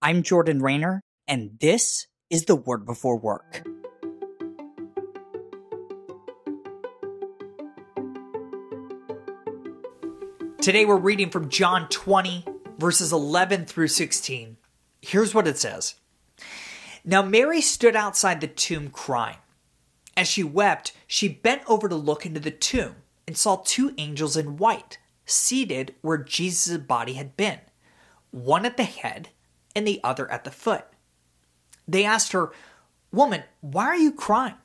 I'm Jordan Raynor, and this is the Word Before Work. Today we're reading from John 20, verses 11 through 16. Here's what it says Now Mary stood outside the tomb crying. As she wept, she bent over to look into the tomb and saw two angels in white seated where Jesus' body had been, one at the head and the other at the foot. They asked her, Woman, why are you crying?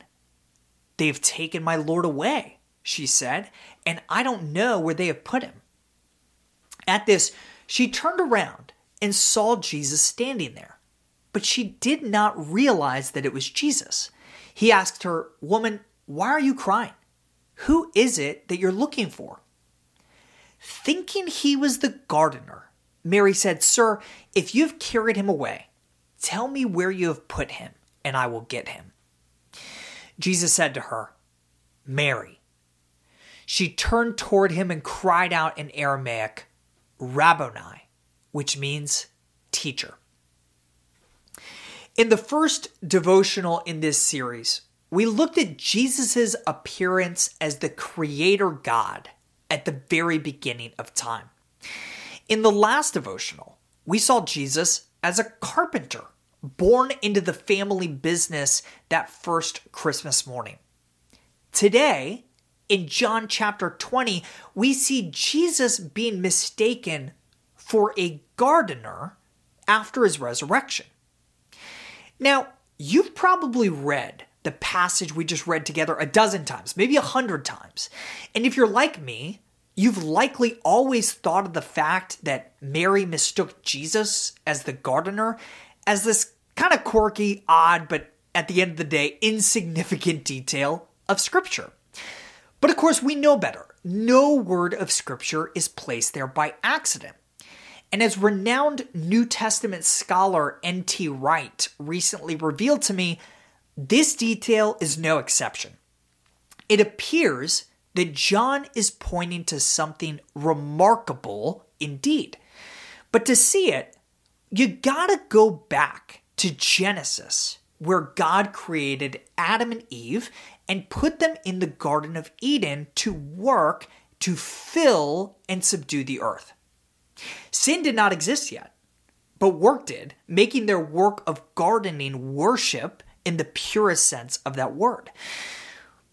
They've taken my Lord away, she said, and I don't know where they have put him. At this, she turned around and saw Jesus standing there, but she did not realize that it was Jesus. He asked her, Woman, why are you crying? Who is it that you're looking for? Thinking he was the gardener, Mary said, Sir, if you've carried him away, tell me where you have put him, and I will get him. Jesus said to her, Mary. She turned toward him and cried out in Aramaic, Rabboni, which means teacher. In the first devotional in this series, we looked at Jesus' appearance as the creator God at the very beginning of time. In the last devotional, we saw Jesus as a carpenter born into the family business that first Christmas morning. Today, in John chapter 20, we see Jesus being mistaken for a gardener after his resurrection. Now, you've probably read the passage we just read together a dozen times, maybe a hundred times. And if you're like me, You've likely always thought of the fact that Mary mistook Jesus as the gardener as this kind of quirky, odd, but at the end of the day, insignificant detail of Scripture. But of course, we know better. No word of Scripture is placed there by accident. And as renowned New Testament scholar N.T. Wright recently revealed to me, this detail is no exception. It appears that John is pointing to something remarkable indeed. But to see it, you gotta go back to Genesis, where God created Adam and Eve and put them in the Garden of Eden to work to fill and subdue the earth. Sin did not exist yet, but work did, making their work of gardening worship in the purest sense of that word.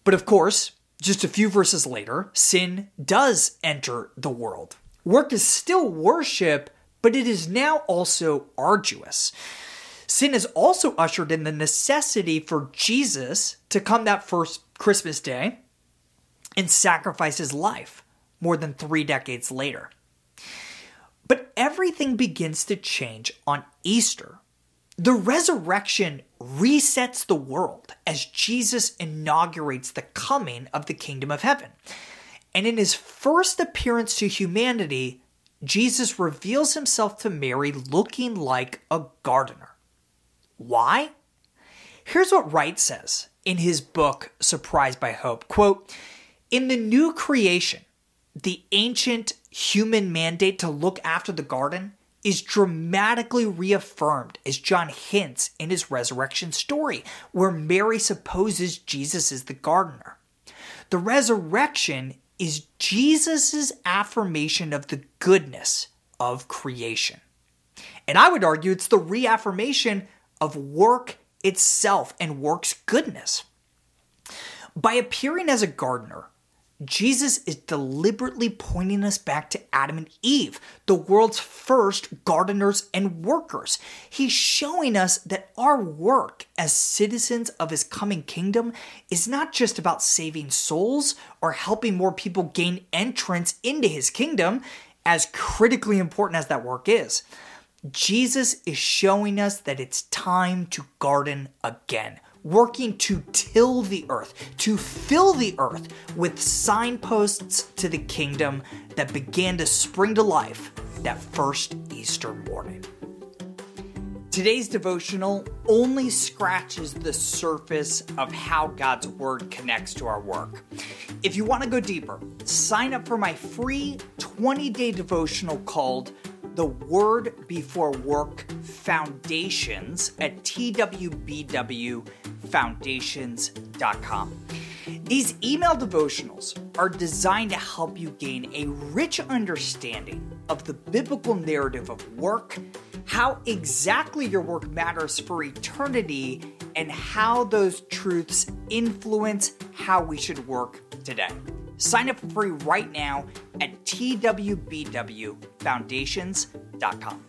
But of course, just a few verses later, sin does enter the world. Work is still worship, but it is now also arduous. Sin has also ushered in the necessity for Jesus to come that first Christmas day and sacrifice his life more than three decades later. But everything begins to change on Easter the resurrection resets the world as Jesus inaugurates the coming of the kingdom of heaven. And in his first appearance to humanity, Jesus reveals himself to Mary looking like a gardener. Why? Here's what Wright says in his book Surprised by Hope. Quote, in the new creation, the ancient human mandate to look after the garden is dramatically reaffirmed as John hints in his resurrection story, where Mary supposes Jesus is the gardener. The resurrection is Jesus' affirmation of the goodness of creation. And I would argue it's the reaffirmation of work itself and work's goodness. By appearing as a gardener, Jesus is deliberately pointing us back to Adam and Eve, the world's first gardeners and workers. He's showing us that our work as citizens of his coming kingdom is not just about saving souls or helping more people gain entrance into his kingdom, as critically important as that work is. Jesus is showing us that it's time to garden again working to till the earth, to fill the earth with signposts to the kingdom that began to spring to life that first Easter morning. Today's devotional only scratches the surface of how God's Word connects to our work. If you want to go deeper, sign up for my free 20 day devotional called the word before work foundations at twbwfoundations.com. These email devotionals are designed to help you gain a rich understanding of the biblical narrative of work, how exactly your work matters for eternity, and how those truths influence how we should work today. Sign up for free right now at twbwfoundations.com.